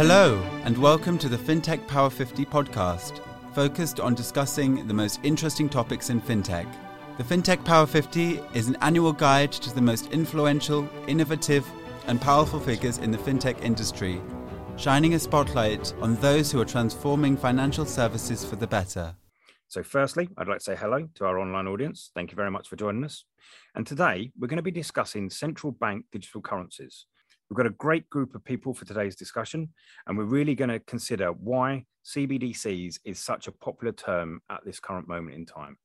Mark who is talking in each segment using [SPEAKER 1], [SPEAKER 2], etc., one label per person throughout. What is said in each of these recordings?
[SPEAKER 1] Hello, and welcome to the FinTech Power 50 podcast, focused on discussing the most interesting topics in fintech. The FinTech Power 50 is an annual guide to the most influential, innovative, and powerful figures in the fintech industry, shining a spotlight on those who are transforming financial services for the better.
[SPEAKER 2] So, firstly, I'd like to say hello to our online audience. Thank you very much for joining us. And today, we're going to be discussing central bank digital currencies. We've got a great group of people for today's discussion, and we're really going to consider why CBDCs is such a popular term at this current moment in time.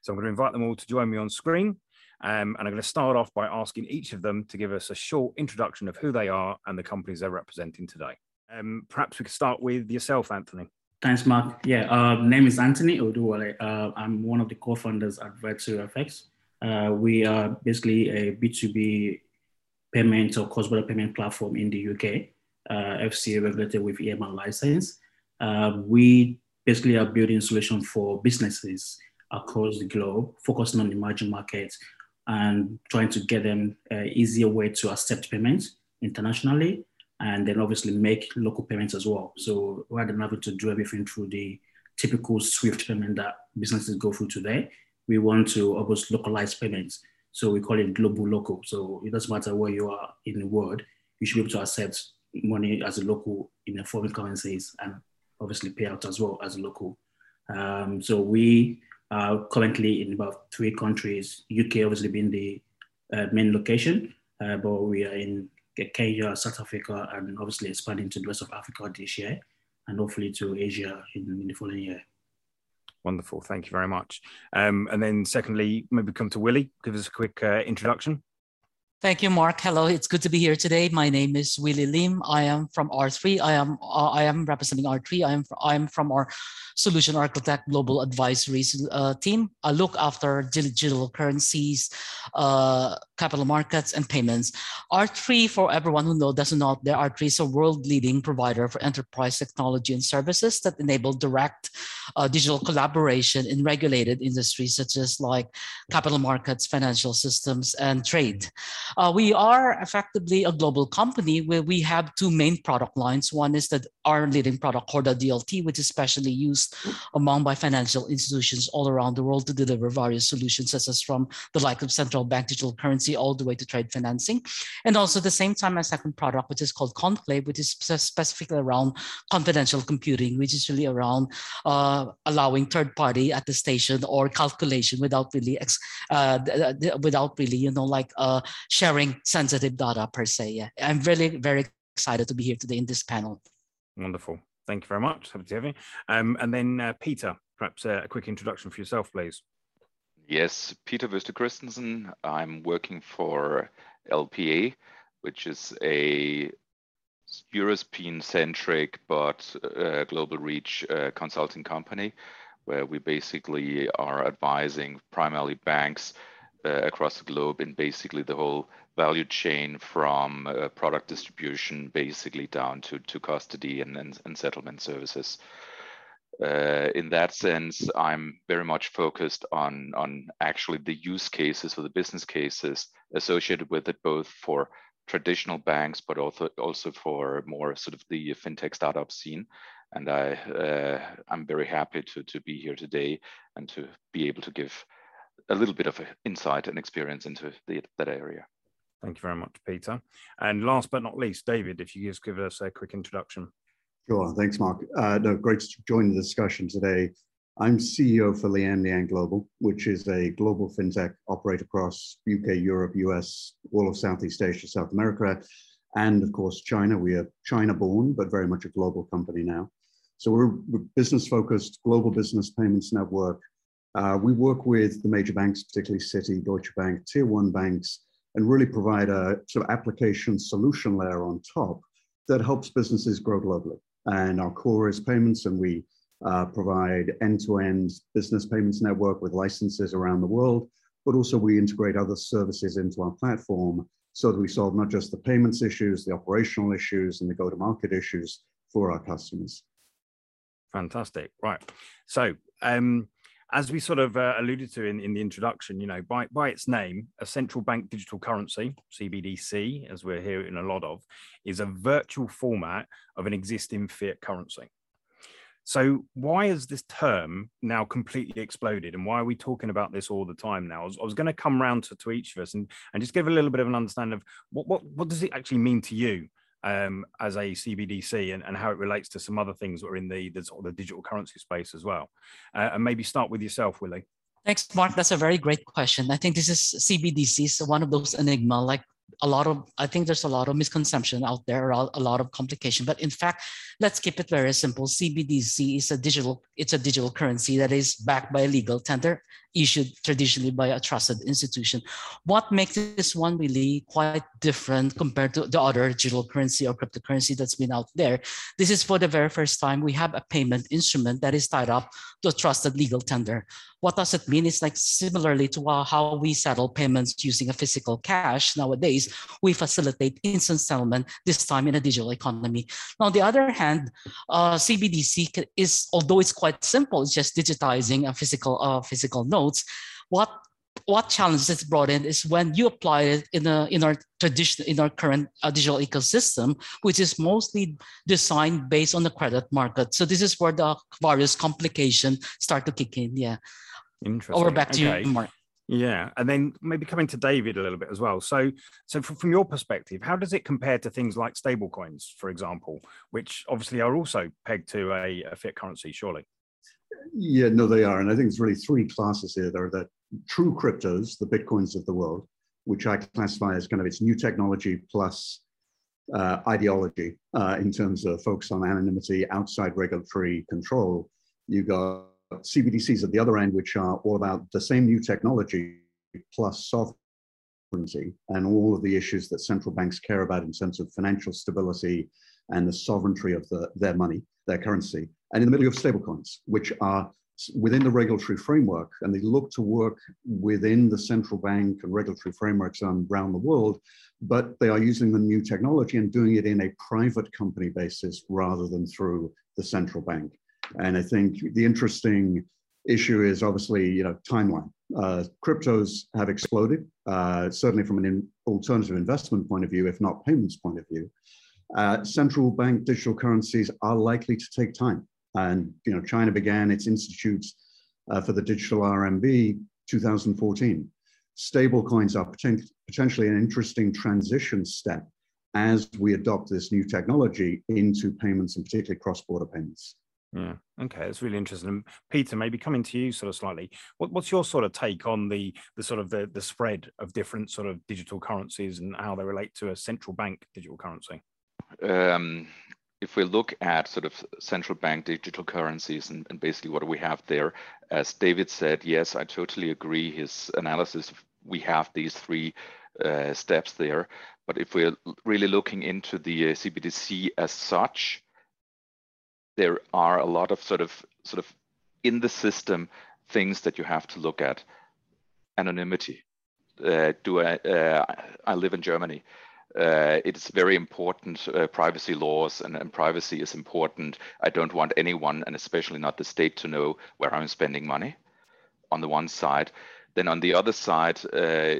[SPEAKER 2] So I'm going to invite them all to join me on screen, um, and I'm going to start off by asking each of them to give us a short introduction of who they are and the companies they're representing today. Um, perhaps we could start with yourself, Anthony.
[SPEAKER 3] Thanks, Mark. Yeah, uh, name is Anthony Oduwale. Uh, I'm one of the co-founders at Virtu-FX. Uh, we are basically a B2B payment or cross-border payment platform in the UK, uh, FCA regulated with EMI license. Uh, we basically are building solutions for businesses across the globe, focusing on emerging markets and trying to get them an easier way to accept payments internationally and then obviously make local payments as well. So rather than having to do everything through the typical SWIFT payment that businesses go through today, we want to almost localize payments. So we call it global local. So it doesn't matter where you are in the world, you should be able to accept money as a local in a foreign currencies and obviously pay out as well as a local. Um, so we are currently in about three countries, UK obviously being the uh, main location, uh, but we are in Kenya, South Africa, and obviously expanding to the rest of Africa this year, and hopefully to Asia in, in the following year.
[SPEAKER 2] Wonderful. Thank you very much. Um, and then, secondly, maybe come to Willie. Give us a quick uh, introduction.
[SPEAKER 4] Thank you, Mark. Hello, it's good to be here today. My name is Willie Lim. I am from R3. I am uh, I am representing R3. I am I am from our Solution Architect Global Advisory uh, team. I look after digital currencies, uh, capital markets, and payments. R3, for everyone who know doesn't know, there R3 is a world-leading provider for enterprise technology and services that enable direct uh, digital collaboration in regulated industries such as like capital markets, financial systems, and trade. Uh, we are effectively a global company where we have two main product lines. One is that our leading product, Corda DLT, which is specially used among by financial institutions all around the world to deliver various solutions, such as from the like of central bank digital currency all the way to trade financing. And also at the same time, a second product, which is called Conclave, which is specifically around confidential computing, which is really around uh, allowing third party attestation or calculation without really, uh, without really, you know, like uh, sharing sensitive data per se. Yeah, I'm really very excited to be here today in this panel.
[SPEAKER 2] Wonderful. Thank you very much. Happy to have you. Um, and then uh, Peter, perhaps uh, a quick introduction for yourself, please.
[SPEAKER 5] Yes, Peter Wüster Christensen. I'm working for LPA, which is a European centric but uh, global reach uh, consulting company where we basically are advising primarily banks uh, across the globe in basically the whole value chain from uh, product distribution basically down to, to custody and, and, and settlement services. Uh, in that sense, I'm very much focused on, on actually the use cases or the business cases associated with it, both for traditional banks, but also also for more sort of the fintech startup scene. And I uh, I'm very happy to to be here today and to be able to give a little bit of insight and experience into the, that area.
[SPEAKER 2] Thank you very much, Peter. And last but not least, David, if you just give us a quick introduction.
[SPEAKER 6] Sure. Thanks, Mark. Uh, no, great to join the discussion today. I'm CEO for Lian Lian Global, which is a global fintech operator across UK, Europe, US, all of Southeast Asia, South America, and of course China. We are China-born, but very much a global company now. So we're a business-focused global business payments network. Uh, we work with the major banks, particularly Citi, Deutsche Bank, tier one banks, and really provide a sort of application solution layer on top that helps businesses grow globally. And our core is payments, and we uh, provide end-to-end business payments network with licenses around the world, but also we integrate other services into our platform so that we solve not just the payments issues, the operational issues, and the go-to-market issues for our customers.
[SPEAKER 2] Fantastic. Right. So um, as we sort of uh, alluded to in, in the introduction, you know, by, by its name, a central bank digital currency, CBDC, as we're hearing a lot of, is a virtual format of an existing fiat currency. So why has this term now completely exploded, and why are we talking about this all the time now? I was, was going to come round to, to each of us and, and just give a little bit of an understanding of what, what, what does it actually mean to you um, as a CBDC and, and how it relates to some other things that are in the, the sort of the digital currency space as well. Uh, and maybe start with yourself, Willie.
[SPEAKER 4] Thanks, Mark. That's a very great question. I think this is CBDC, so one of those enigma, like a lot of i think there's a lot of misconception out there a lot of complication but in fact let's keep it very simple cbdc is a digital it's a digital currency that is backed by a legal tender issued traditionally by a trusted institution. What makes this one really quite different compared to the other digital currency or cryptocurrency that's been out there this is for the very first time we have a payment instrument that is tied up to a trusted legal tender. What does it mean? It's like similarly to how we settle payments using a physical cash nowadays we facilitate instant settlement, this time in a digital economy. Now, on the other hand, uh, CBDC is, although it's quite simple, it's just digitizing a physical, uh, physical notes. What what challenges it's brought in is when you apply it in a in our tradition in our current uh, digital ecosystem, which is mostly designed based on the credit market. So this is where the various complications start to kick in. Yeah.
[SPEAKER 2] Interesting.
[SPEAKER 4] Over back to okay. you, Mark.
[SPEAKER 2] Yeah, and then maybe coming to David a little bit as well. So, so from, from your perspective, how does it compare to things like stablecoins, for example, which obviously are also pegged to a, a fiat currency, surely?
[SPEAKER 6] Yeah, no, they are, and I think it's really three classes here. There are the true cryptos, the bitcoins of the world, which I classify as kind of its new technology plus uh, ideology uh, in terms of focus on anonymity, outside regulatory control. You got CBDCs at the other end, which are all about the same new technology plus sovereignty and all of the issues that central banks care about in terms of financial stability and the sovereignty of the, their money, their currency. And in the middle, you have stablecoins, which are within the regulatory framework, and they look to work within the central bank and regulatory frameworks around the world, but they are using the new technology and doing it in a private company basis rather than through the central bank. And I think the interesting issue is obviously, you know, timeline. Uh, cryptos have exploded, uh, certainly from an in alternative investment point of view, if not payments point of view. Uh, central bank digital currencies are likely to take time. And, you know, China began its institutes uh, for the digital RMB 2014. Stable coins are poten potentially an interesting transition step as we adopt this new technology into payments and particularly cross-border payments.
[SPEAKER 2] Yeah. Okay, that's really interesting. And Peter, maybe coming to you sort of slightly. What, what's your sort of take on the the sort of the the spread of different sort of digital currencies and how they relate to a central bank digital currency?
[SPEAKER 5] Um, if we look at sort of central bank digital currencies and, and basically what we have there, as David said, yes, I totally agree. His analysis, we have these three uh, steps there. But if we're really looking into the uh, CBDC as such, there are a lot of sort of sort of in the system things that you have to look at. Anonymity. Uh, do I? Uh, I live in Germany. Uh, it's very important. Uh, privacy laws and, and, privacy is important. I don't want anyone, and especially not the state, to know where I'm spending money. On the one side, then on the other side, uh,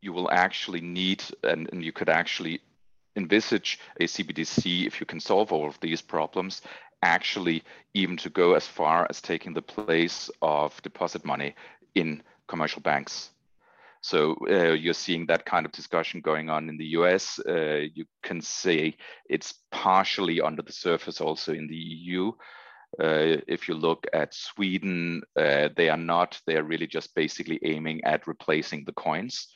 [SPEAKER 5] you will actually need, and, and you could actually envisage a CBDC if you can solve all of these problems actually even to go as far as taking the place of deposit money in commercial banks. So uh, you're seeing that kind of discussion going on in the US. Uh, you can see it's partially under the surface also in the EU. Uh, if you look at Sweden, uh, they are not, they are really just basically aiming at replacing the coins.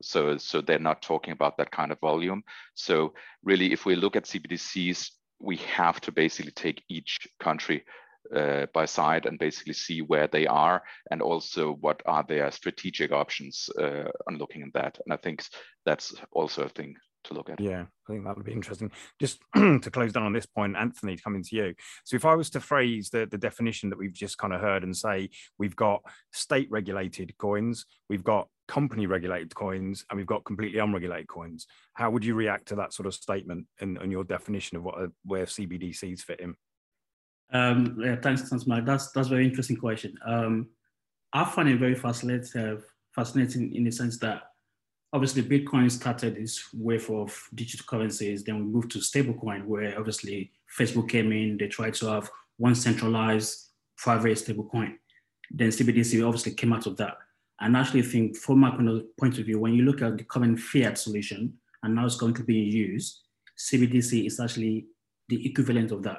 [SPEAKER 5] So, so they're not talking about that kind of volume. So really, if we look at CBDCs we have to basically take each country uh, by side and basically see where they are and also what are their strategic options uh, on looking at that. And I think that's also a thing to look at.
[SPEAKER 2] Yeah, I think that would be interesting. Just to close down on this point, Anthony, coming to you. So if I was to phrase the, the definition that we've just kind of heard and say we've got state regulated coins, we've got company regulated coins and we've got completely unregulated coins. How would you react to that sort of statement and, and your definition of what where CBDCs fit in?
[SPEAKER 3] Um, yeah, thanks, thanks, Mike. That's that's a very interesting question. Um, I find it very fascinating, fascinating in the sense that obviously Bitcoin started this wave of digital currencies. Then we moved to stablecoin, where obviously Facebook came in. They tried to have one centralized private stablecoin. Then CBDC obviously came out of that. And I actually think, from my point of view, when you look at the current fiat solution and now it's going to be used, CBDC is actually the equivalent of that.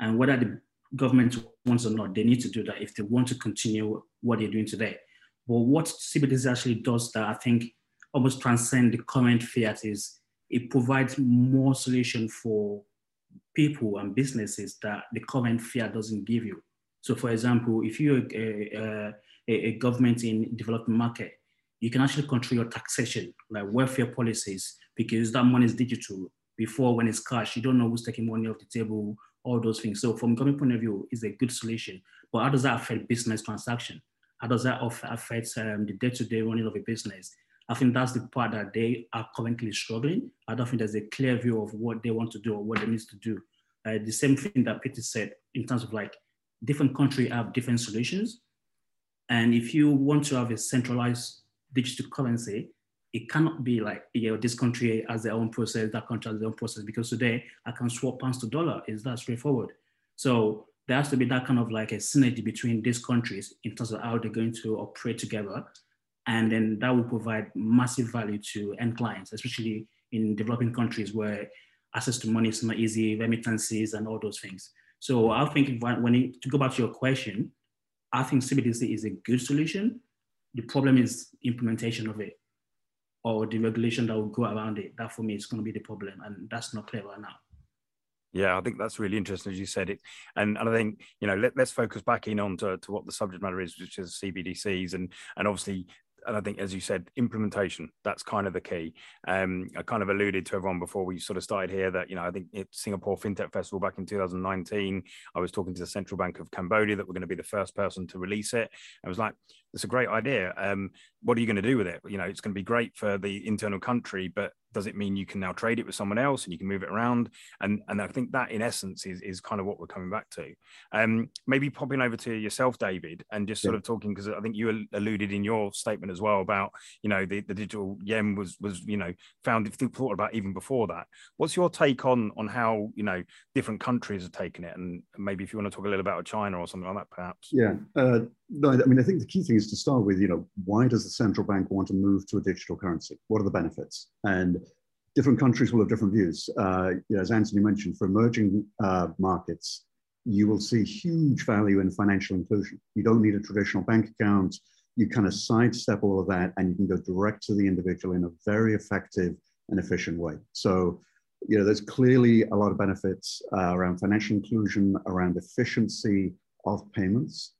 [SPEAKER 3] And whether the government wants or not, they need to do that if they want to continue what they're doing today. But what CBDC actually does that I think almost transcend the current fiat is it provides more solution for people and businesses that the current fiat doesn't give you. So for example, if you're a, a, a government in developing market, you can actually control your taxation, like welfare policies, because that money is digital. Before, when it's cash, you don't know who's taking money off the table, all those things. So from government point of view, it's a good solution. But how does that affect business transaction? How does that affect um, the day-to-day running of a business? I think that's the part that they are currently struggling. I don't think there's a clear view of what they want to do or what they need to do. Uh, the same thing that Peter said in terms of like different countries have different solutions. And if you want to have a centralized digital currency, it cannot be like, you know, this country has their own process, that country has their own process, because today I can swap pounds to dollar. Is that straightforward? So there has to be that kind of like a synergy between these countries in terms of how they're going to operate together and then that will provide massive value to end clients, especially in developing countries where access to money is not easy, remittances and all those things. So I think when you, to go back to your question, I think CBDC is a good solution. The problem is implementation of it or the regulation that will go around it. That for me is going to be the problem, and that's not clear right now.
[SPEAKER 2] Yeah, I think that's really interesting as you said it, and, and I think you know let, us focus back in on to, to what the subject matter is, which is CBDCs, and and obviously and I think, as you said, implementation, that's kind of the key. Um, I kind of alluded to everyone before we sort of started here that, you know, I think it's Singapore FinTech Festival back in 2019, I was talking to the Central Bank of Cambodia that we're going to be the first person to release it. I was like, it's a great idea. Um, what are you going to do with it? You know, it's going to be great for the internal country, but does it mean you can now trade it with someone else and you can move it around? And and I think that in essence is is kind of what we're coming back to. Um, maybe popping over to yourself, David, and just sort yeah. of talking because I think you alluded in your statement as well about you know the, the digital yuan was was you know found thought about even before that. What's your take on on how you know different countries have taken it, and maybe if you want to talk a little about China or something like that, perhaps.
[SPEAKER 6] Yeah, uh, no, I mean I think the key thing is to start with. You know, why does the central bank want to move to a digital currency? What are the benefits? And different countries will have different views. Uh, you know, as Anthony mentioned, for emerging uh, markets, you will see huge value in financial inclusion. You don't need a traditional bank account. You kind of sidestep all of that and you can go direct to the individual in a very effective and efficient way. So, you know, there's clearly a lot of benefits uh, around financial inclusion, around efficiency of payments.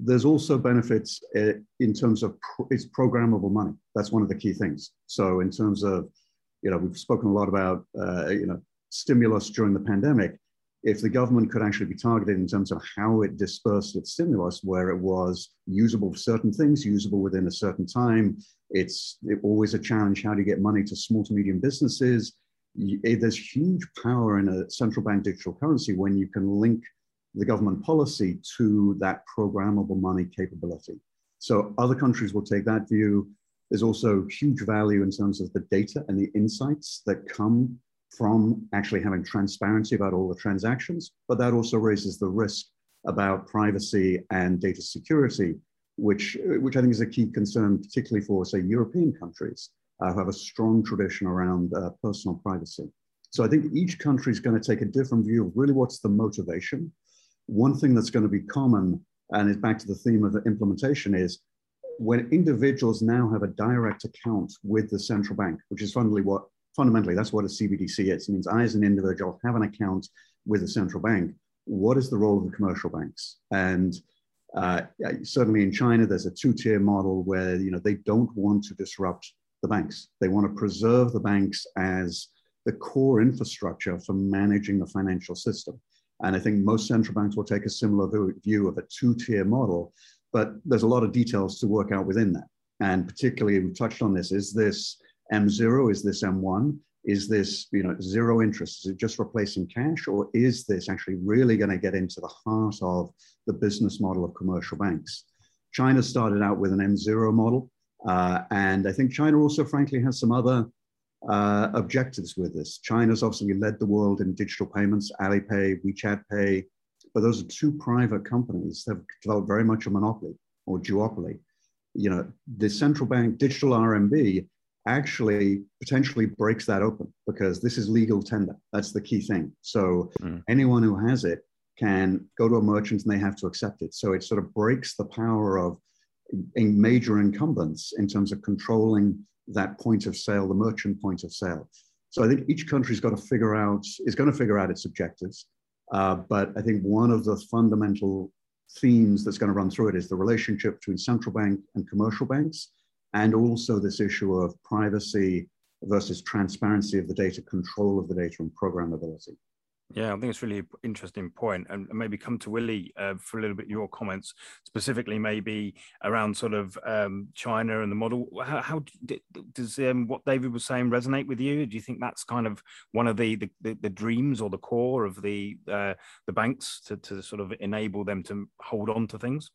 [SPEAKER 6] There's also benefits uh, in terms of it's programmable money. That's one of the key things. So in terms of you know, we've spoken a lot about, uh, you know, stimulus during the pandemic. If the government could actually be targeted in terms of how it dispersed its stimulus, where it was usable for certain things, usable within a certain time, it's it, always a challenge. How do you get money to small to medium businesses? there's huge power in a central bank digital currency when you can link the government policy to that programmable money capability. So other countries will take that view. There's also huge value in terms of the data and the insights that come from actually having transparency about all the transactions, but that also raises the risk about privacy and data security, which, which I think is a key concern, particularly for, say, European countries uh, who have a strong tradition around uh, personal privacy. So I think each country is going to take a different view of really what's the motivation. One thing that's going to be common, and is back to the theme of the implementation, is when individuals now have a direct account with the central bank, which is fundamentally what fundamentally that's what a CBDC is. It means I, as an individual, have an account with the central bank. What is the role of the commercial banks? And uh, certainly in China, there's a two-tier model where you know they don't want to disrupt the banks. They want to preserve the banks as the core infrastructure for managing the financial system. And I think most central banks will take a similar view of a two-tier model but there's a lot of details to work out within that. And particularly, we've touched on this: is this M0? Is this M1? Is this you know zero interest? Is it just replacing cash, or is this actually really going to get into the heart of the business model of commercial banks? China started out with an M0 model. Uh, and I think China also, frankly, has some other uh, objectives with this. China's obviously led the world in digital payments, Alipay, WeChat Pay, but those are two private companies that have developed very much a monopoly or duopoly. You know, the central bank digital RMB actually potentially breaks that open because this is legal tender. That's the key thing. So mm. anyone who has it can go to a merchant and they have to accept it. So it sort of breaks the power of major incumbents in terms of controlling that point of sale, the merchant point of sale. So I think each country's got to figure out, is going to figure out its objectives. Uh, but I think one of the fundamental themes that's going to run through it is the relationship between central bank and commercial banks, and also this issue of privacy versus transparency of the data, control of the data, and programmability.
[SPEAKER 2] Yeah, I think it's really interesting point, and maybe come to Willie uh, for a little bit your comments, specifically maybe around sort of um, China and the model. How, how does um, what David was saying resonate with you? Do you think that's kind of one of the the, the, dreams or the core of the uh, the banks to, to sort of enable them to hold on to things?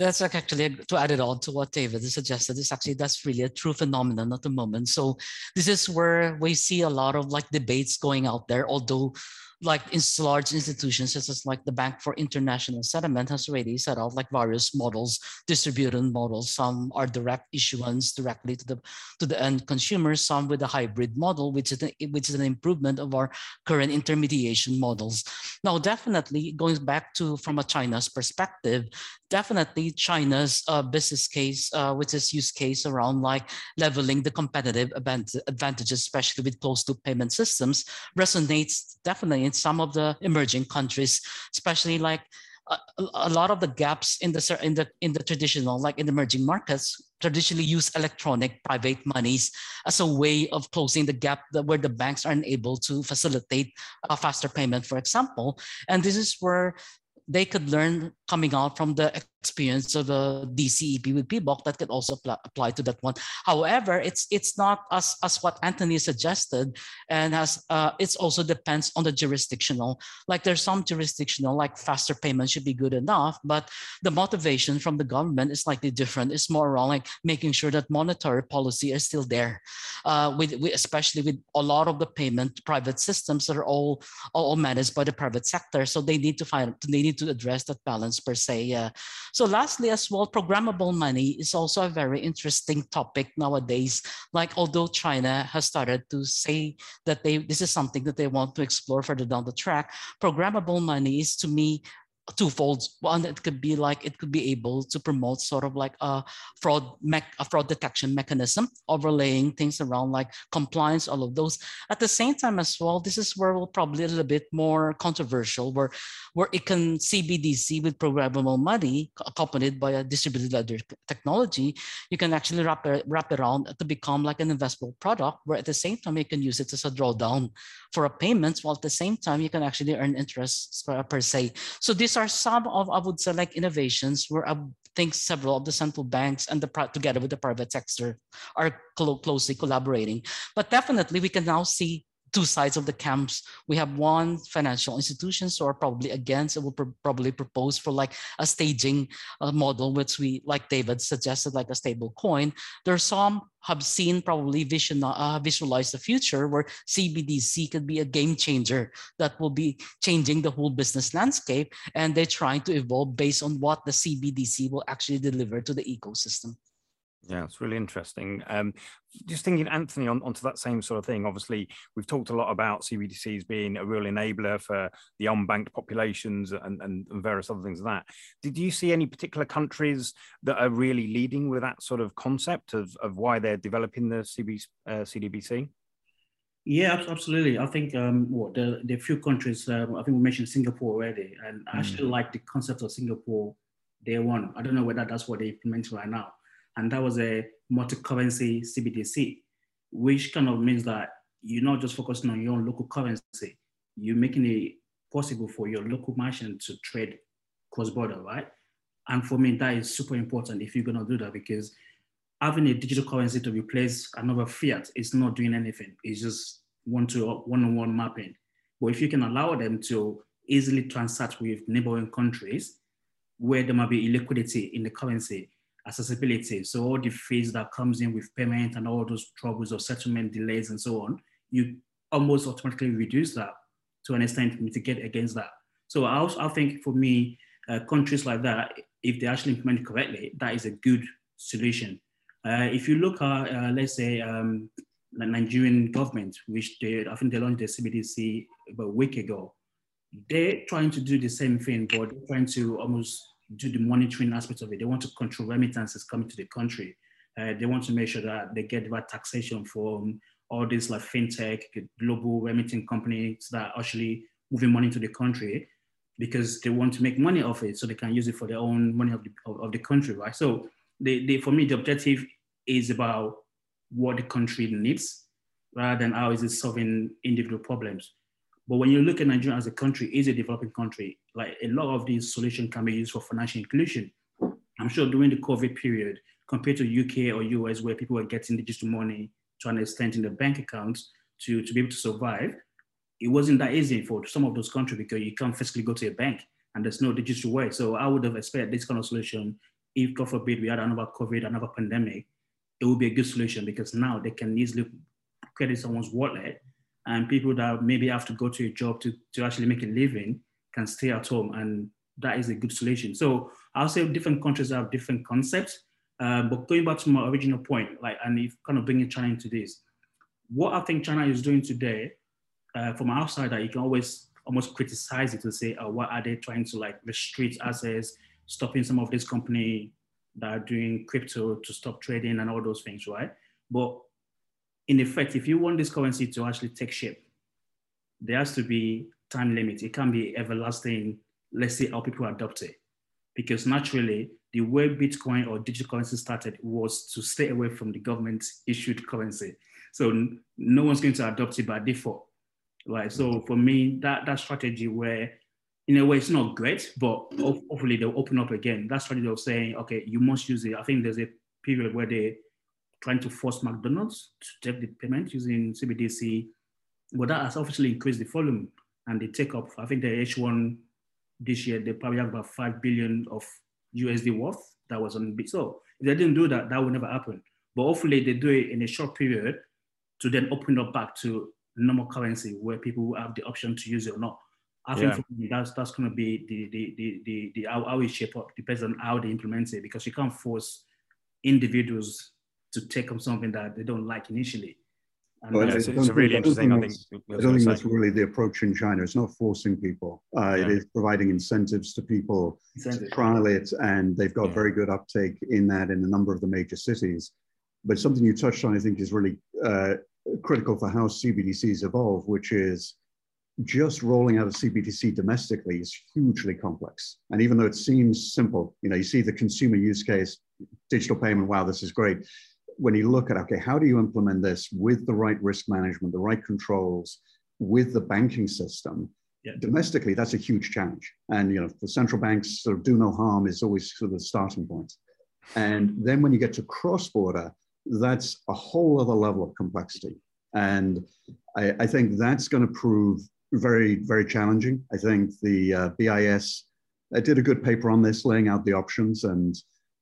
[SPEAKER 4] That's like actually to add it on to what David suggested. This actually that's really a true phenomenon at the moment. So this is where we see a lot of like debates going out there. Although like in large institutions such as like the Bank for International Settlement has already set out like various models, distributed models. Some are direct issuance directly to the to the end consumer. Some with a hybrid model, which is which is an improvement of our current intermediation models. Now, definitely going back to from a China's perspective, definitely China's uh, business case, uh, which is use case around like leveling the competitive advantages, especially with closed loop payment systems, resonates definitely in some of the emerging countries, especially like a, a, lot of the gaps in the in the in the traditional like in the emerging markets traditionally use electronic private monies as a way of closing the gap that where the banks are unable to facilitate a faster payment for example. And this is where they could learn coming out from the experience of the DCEP with PBOC that could also apply, apply to that one. However, it's it's not as, as what Anthony suggested, and as uh, it also depends on the jurisdictional. Like there's some jurisdictional, like faster payment should be good enough, but the motivation from the government is slightly different. It's more around like making sure that monetary policy is still there, uh, with, with especially with a lot of the payment private systems that are all all managed by the private sector. So they need to find they need to address that balance per se. Uh, so lastly as well, programmable money is also a very interesting topic nowadays. Like although China has started to say that they this is something that they want to explore further down the track, programmable money is to me twofold. One, it could be like it could be able to promote sort of like a fraud mech, a fraud detection mechanism, overlaying things around like compliance, all of those. At the same time as well, this is where we'll probably a little bit more controversial, where where it can CBDC with programmable money accompanied by a distributed ledger technology, you can actually wrap wrap around to become like an investable product, where at the same time you can use it as a drawdown for a payment, while at the same time you can actually earn interest uh, per se. So these are some of, I would say, like innovations where I think several of the central banks and the together with the private sector are clo closely collaborating. But definitely we can now see two sides of the camps. We have one financial institutions who are probably against and will pr probably propose for like a staging uh, model, which we, like David suggested, like a stable coin. There are some have seen probably vision, uh, visualize the future where CBDC could be a game changer that will be changing the whole business landscape. And they're trying to evolve based on what the CBDC will actually deliver to the ecosystem.
[SPEAKER 2] Yeah, it's really interesting. Um, just thinking, Anthony, on, onto that same sort of thing. Obviously, we've talked a lot about CBDCs being a real enabler for the unbanked populations and, and, and various other things like that. Did you see any particular countries that are really leading with that sort of concept of, of why they're developing the CB, uh, CDBC?
[SPEAKER 3] Yeah, absolutely. I think um, what the, the few countries, um, I think we mentioned Singapore already, and I actually mm. like the concept of Singapore day one. I don't know whether that's what they implement right now and that was a multi-currency CBDC, which kind of means that you're not just focusing on your own local currency, you're making it possible for your local merchant to trade cross-border, right? And for me, that is super important if you're gonna do that because having a digital currency to replace another fiat is not doing anything. It's just one to one-on-one mapping. But if you can allow them to easily transact with neighboring countries, where there might be illiquidity in the currency, accessibility. So all the fees that comes in with payment and all those troubles of settlement delays and so on, you almost automatically reduce that to an extent, to mitigate against that. So I, also, I think for me, uh, countries like that, if they actually implement correctly, that is a good solution. Uh, if you look at, uh, let's say, um, the Nigerian government, which they, I think they launched the CBDC about a week ago, they're trying to do the same thing, but they're trying to almost do the monitoring aspect of it. They want to control remittances coming to the country. Uh, they want to make sure that they get the right taxation from all these like fintech, global remitting companies that are actually moving money to the country because they want to make money off it so they can use it for their own money of the, of, the country, right? So they, they, for me, the objective is about what the country needs rather than how is it solving individual problems. But when you look at Nigeria as a country, is a developing country, like a lot of these solutions can be used for financial inclusion. I'm sure during the COVID period, compared to UK or US, where people were getting digital money to an extent in their bank accounts to, to be able to survive, it wasn't that easy for some of those countries because you can't physically go to a bank and there's no digital way. So I would have expected this kind of solution, if God forbid we had another COVID, another pandemic, it would be a good solution because now they can easily credit someone's wallet and people that maybe have to go to a job to, to actually make a living can stay at home and that is a good solution. So I'll say different countries have different concepts, um, but going back to my original point, like, and if kind of bringing China into this, what I think China is doing today, uh, from outside, that you can always almost criticize it to say, oh, what are they trying to like restrict access, stopping some of this company that are doing crypto to stop trading and all those things, right? But in effect, if you want this currency to actually take shape, there has to be time limit. It can't be everlasting. Let's see how people adopt it. Because naturally, the way Bitcoin or digital currency started was to stay away from the government issued currency. So no one's going to adopt it by default. Right. So for me, that that strategy where in a way it's not great, but hopefully they'll open up again. That strategy of saying, okay, you must use it. I think there's a period where they trying to force McDonald's to take the payment using CBDC, but that has obviously increased the volume and the take up. I think the H1 this year, they probably have about 5 billion of USD worth that was on bit. So if they didn't do that, that would never happen. But hopefully they do it in a short period to then open up back to normal currency where people have the option to use it or not. I think for me, that's that's going to be the the the the, the how, how it shape up depends on how they implement it because you can't force individuals to take on something that they don't like initially.
[SPEAKER 2] Well, it's, it's a really interesting. I think.
[SPEAKER 6] I don't think that's really the approach in China. It's not forcing people. Uh, yeah. It is providing incentives to people to trial it, and they've got yeah. very good uptake in that in a number of the major cities. But something you touched on, I think, is really uh, critical for how CBDCs evolve, which is just rolling out a CBDC domestically is hugely complex. And even though it seems simple, you know, you see the consumer use case, digital payment, wow, this is great when you look at, okay, how do you implement this with the right risk management, the right controls, with the banking system? Yeah. Domestically, that's a huge challenge. And you know, the central banks sort of do no harm is always sort of the starting point. And then when you get to cross-border, that's a whole other level of complexity. And I, I think that's going to prove very, very challenging. I think the uh, BIS did a good paper on this, laying out the options. And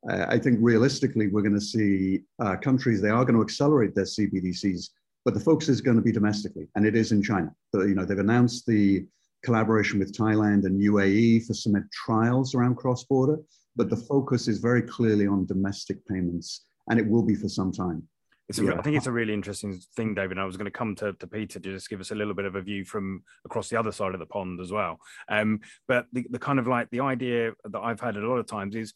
[SPEAKER 6] I think realistically, we're going to see uh, countries, they are going to accelerate their CBDCs, but the focus is going to be domestically, and it is in China. So, you know, they've announced the collaboration with Thailand and UAE for some trials around cross-border, but the focus is very clearly on domestic payments, and it will be for some time.
[SPEAKER 2] I think it's a really interesting thing, David. I was going to come to, to Peter to just give us a little bit of a view from across the other side of the pond as well. Um, but the, the kind of like the idea that I've had a lot of times is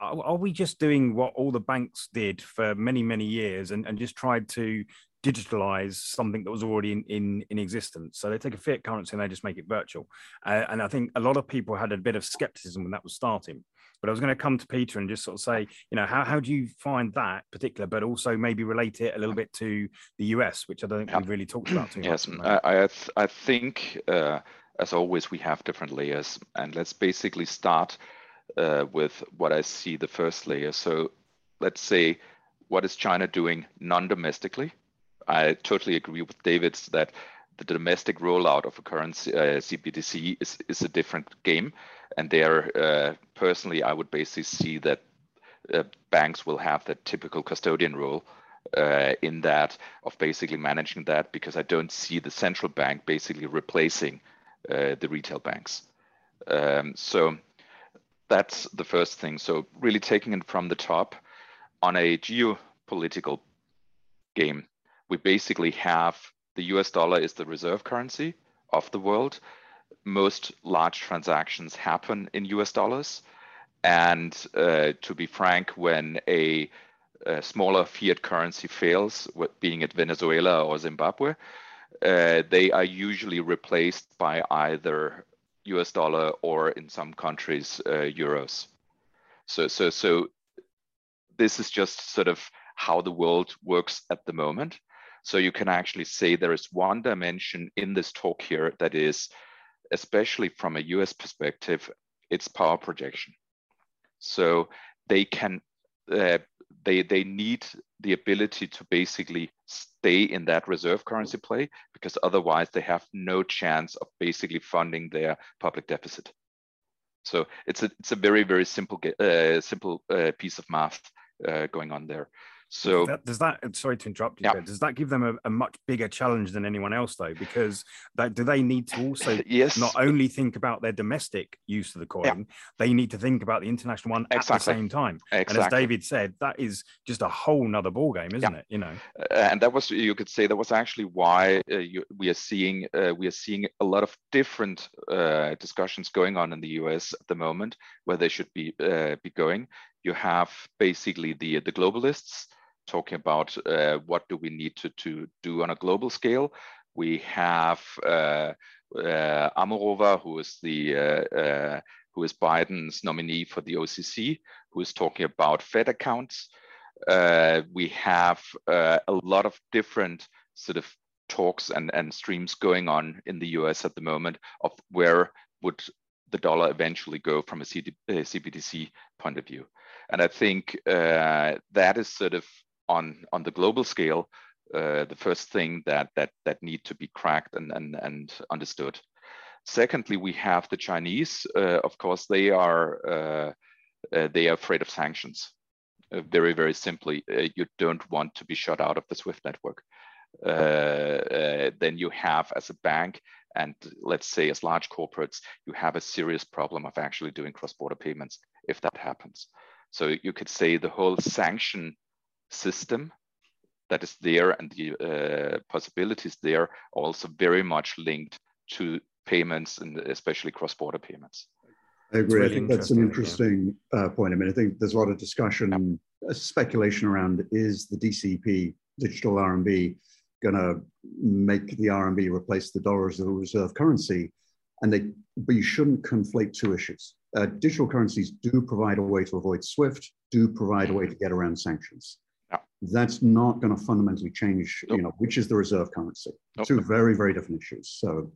[SPEAKER 2] are, we just doing what all the banks did for many many years and, and just tried to digitalize something that was already in, in, in existence. So they take a fiat currency and they just make it virtual. Uh, and I think a lot of people had a bit of skepticism when that was starting. But I was going to come to Peter and just sort of say, you know, how, how do you find that particular, but also maybe relate it a little bit to the US, which I don't think yeah. we've really talked about too
[SPEAKER 5] yes,
[SPEAKER 2] much.
[SPEAKER 5] Yes, I, I, th- I think, uh, as always, we have different layers. And let's basically start uh, with what I see the first layer. So let's say, what is China doing non-domestically? I totally agree with David's that the domestic rollout of a currency uh, CBDC is, is a different game. and there, uh, personally, I would basically see that uh, banks will have that typical custodian role uh, in that of basically managing that because I don't see the central bank basically replacing uh, the retail banks. Um, so that's the first thing. So really taking it from the top on a geopolitical game, we basically have the US dollar is the reserve currency of the world. Most large transactions happen in US dollars. And uh, to be frank, when a, a, smaller fiat currency fails, being it Venezuela or Zimbabwe, uh, they are usually replaced by either US dollar or in some countries, uh, euros. So, so, so this is just sort of how the world works at the moment. So you can actually say there is one dimension in this talk here that is, especially from a US perspective, it's power projection. So they can, uh, they, they need the ability to basically stay in that reserve currency play because otherwise they have no chance of basically funding their public deficit. So it's a, it's a very, very simple, uh, simple uh, piece of math uh, going on there. So
[SPEAKER 2] that, does that? Sorry to interrupt you. Yeah. Does that give them a, a, much bigger challenge than anyone else, though? Because that, do they need to also
[SPEAKER 5] yes.
[SPEAKER 2] not only think about their domestic use of the coin, yeah. they need to think about the international one exactly. at the same time.
[SPEAKER 5] Exactly.
[SPEAKER 2] And as David said, that is just a whole nother ball game, isn't yeah. it? You know.
[SPEAKER 5] Uh, and that was you could say that was actually why uh, you, we are seeing uh, we are seeing a lot of different uh, discussions going on in the U.S. at the moment where they should be uh, be going. You have basically the the globalists talking about uh, what do we need to, to do on a global scale. We have uh, uh, Omarova, who is the uh, uh, who is Biden's nominee for the OCC, who is talking about Fed accounts. Uh, we have a lot of different sort of talks and, and streams going on in the US at the moment of where would the dollar eventually go from a CD, CBDC point of view. And I think uh, that is sort of on on the global scale, uh, the first thing that that that need to be cracked and and and understood. Secondly, we have the Chinese. Uh, of course, they are uh, uh they are afraid of sanctions. Uh, very very simply, uh, you don't want to be shut out of the SWIFT network. then you have as a bank and let's say as large corporates, you have a serious problem of actually doing cross-border payments if that happens. So you could say the whole sanction system that is there and the uh, possibilities there are also very much linked to payments and especially cross-border payments.
[SPEAKER 6] I agree. Really I think that's an interesting yeah. uh, point. I mean, I think there's a lot of discussion, yeah. speculation around is the DCEP, digital RMB, going to make the RMB replace the dollar as the reserve currency? And they, but you shouldn't conflate two issues. Uh, digital currencies do provide a way to avoid SWIFT, do provide a way to get around sanctions that's not going to fundamentally change, nope. you know, which is the reserve currency. Nope. Two very, very different issues. So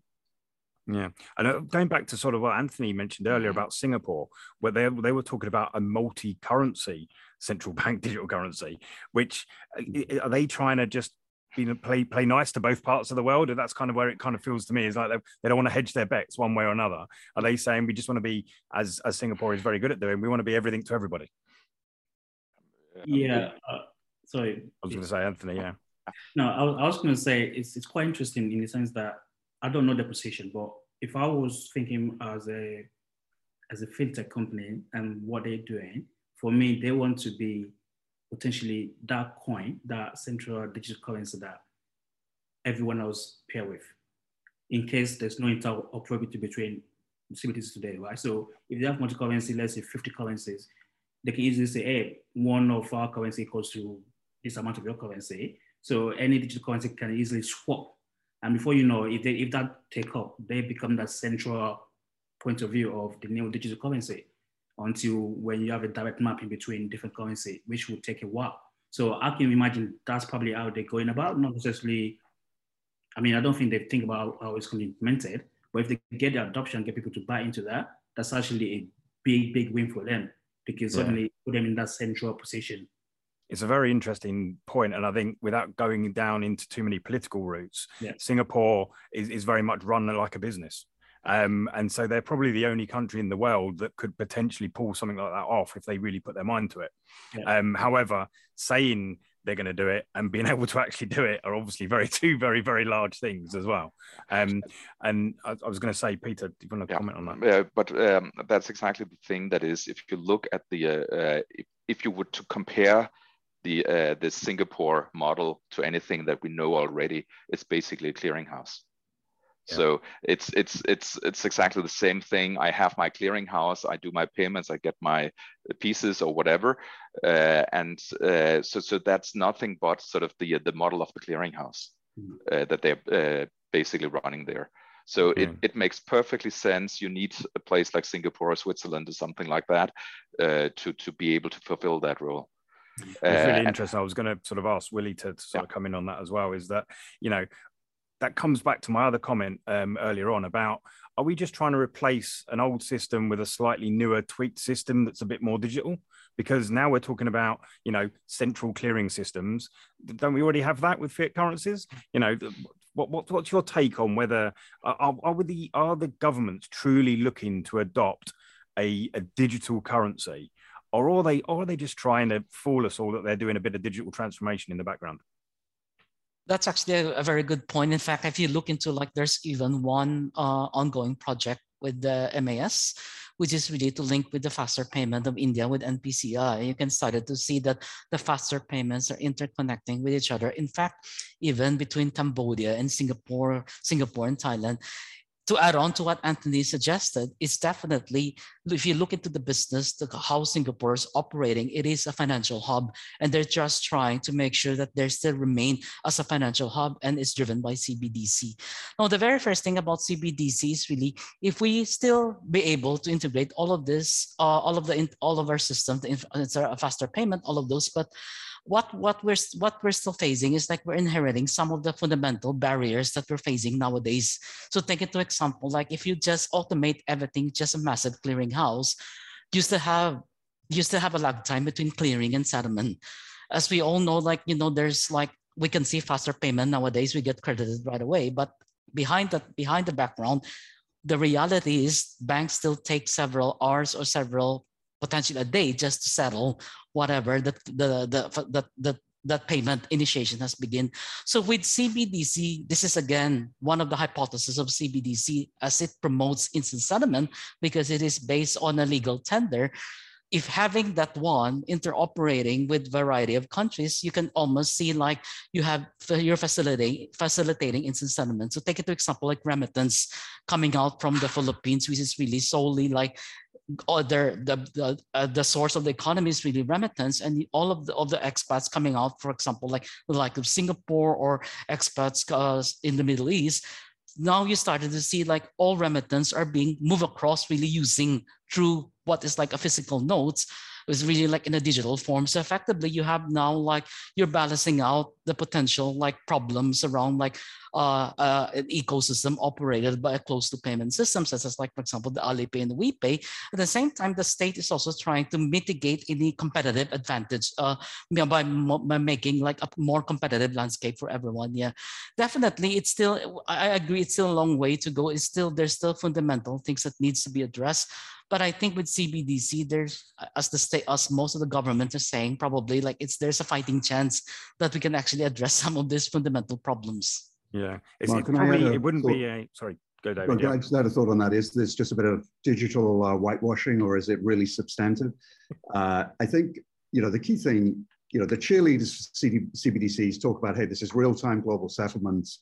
[SPEAKER 2] yeah, and going back to sort of what Anthony mentioned earlier mm-hmm. about Singapore, where they they were talking about a multi-currency central bank digital currency, which uh, are they trying to just you know play play nice to both parts of the world? And that's kind of where it kind of feels to me is like they, they don't want to hedge their bets one way or another. Are they saying we just want to be as as Singapore is very good at doing, we want to be everything to everybody?
[SPEAKER 3] Yeah. Uh, sorry.
[SPEAKER 2] I was going to say Anthony. Yeah.
[SPEAKER 3] No, I was, I was going to say it's it's quite interesting in the sense that I don't know the position, but if I was thinking as a as a fintech company and what they're doing, for me, they want to be potentially that coin, that central digital currency that everyone else pair with, in case there's no interoperability between CBDCs today, right? So if they have multi-currency, let's say 50 currencies, they can easily say, hey, one of our currency equals to this amount of your currency. So any digital currency can easily swap. And before you know, if they if that take up, they become that central point of view of the new digital currency until when you have a direct mapping between different currency, which will take a while. So I can imagine that's probably how they're going about, not necessarily. I mean, I don't think they think about how it's going to be implemented, but if they get the adoption, get people to buy into that, that's actually a big, big win for them because yeah. suddenly put them in that central position
[SPEAKER 2] it's a very interesting point, and I think without going down into too many political routes, yeah. Singapore is, is very much run like a business. Um, and so they're probably the only country in the world that could potentially pull something like that off if they really put their mind to it. Yeah. Um, however, saying they're going to do it and being able to actually do it are obviously very two very very large things as well um, and I, I, was going to say peter do you want to yeah. comment on that
[SPEAKER 5] yeah but um, that's exactly the thing that is if you look at the uh, uh, if, if, you were to compare the uh, the singapore model to anything that we know already it's basically a clearinghouse yeah. So it's it's it's it's exactly the same thing. I have my clearinghouse. I do my payments. I get my pieces or whatever, uh, and uh, so so that's nothing but sort of the the model of the clearinghouse mm. uh, that they're uh, basically running there. So it, mm. it makes perfectly sense. You need a place like Singapore or Switzerland or something like that uh, to to be able to fulfill that role.
[SPEAKER 2] It's really uh, interesting. I was going to sort of ask Willie to, to sort yeah. of come in on that as well. Is that you know that comes back to my other comment um, earlier on about are we just trying to replace an old system with a slightly newer tweaked system that's a bit more digital because now we're talking about you know central clearing systems don't we already have that with fiat currencies you know what, what what's your take on whether are, are the are the governments truly looking to adopt a, a digital currency or are they or are they just trying to fool us all that they're doing a bit of digital transformation in the background
[SPEAKER 4] that's actually a, a, very good point. In fact, if you look into like there's even one uh, ongoing project with the MAS, which is really to link with the faster payment of India with NPCI. You can start to see that the faster payments are interconnecting with each other. In fact, even between Cambodia and Singapore, Singapore and Thailand, to add on to what Anthony suggested, it's definitely, if you look into the business, the, how Singapore is operating, it is a financial hub. And they're just trying to make sure that they still remain as a financial hub and it's driven by CBDC. Now, the very first thing about CBDC is really, if we still be able to integrate all of this, uh, all of the, all of our systems, it's a faster payment, all of those, but what what we're what we're still facing is like we're inheriting some of the fundamental barriers that we're facing nowadays. So take it to example, like if you just automate everything, just a massive clearinghouse, you still have you still have a lag time between clearing and settlement. As we all know, like you know, there's like we can see faster payment nowadays. We get credited right away, but behind that behind the background, the reality is banks still take several hours or several potentially a day just to settle whatever that the the the, the that payment initiation has begun. So with CBDC, this is again one of the hypotheses of CBDC as it promotes instant settlement because it is based on a legal tender. If having that one interoperating with variety of countries, you can almost see like you have you're facilitating facilitating instant settlement. So take it to example like remittance coming out from the Philippines, which is really solely like other the the, uh, the source of the economy is really remittance and all of the of the expats coming out for example like like singapore or expats uh, in the middle east now you started to see like all remittance are being moved across really using through what is like a physical notes is really like in a digital form. So effectively, you have now like you're balancing out the potential like problems around like uh, uh, an ecosystem operated by a closed-loop payment system, such as like for example the Alipay and the WePay. At the same time, the state is also trying to mitigate any competitive advantage uh, by, by making like a more competitive landscape for everyone. Yeah, definitely, it's still I agree. It's still a long way to go. It's still there's still fundamental things that needs to be addressed. But I think with CBDC, there's as the state, as most of the government are saying, probably like it's there's a fighting chance that we can actually address some of these fundamental problems.
[SPEAKER 2] Yeah, Mark, it, probably, it wouldn't thought, be a sorry. Go, David.
[SPEAKER 6] Well, yeah. I just had a thought on that. Is this just a bit of digital uh, whitewashing, or is it really substantive? Uh, I think you know the key thing. You know, the cheerleaders CD, CBDCs talk about, hey, this is real-time global settlements,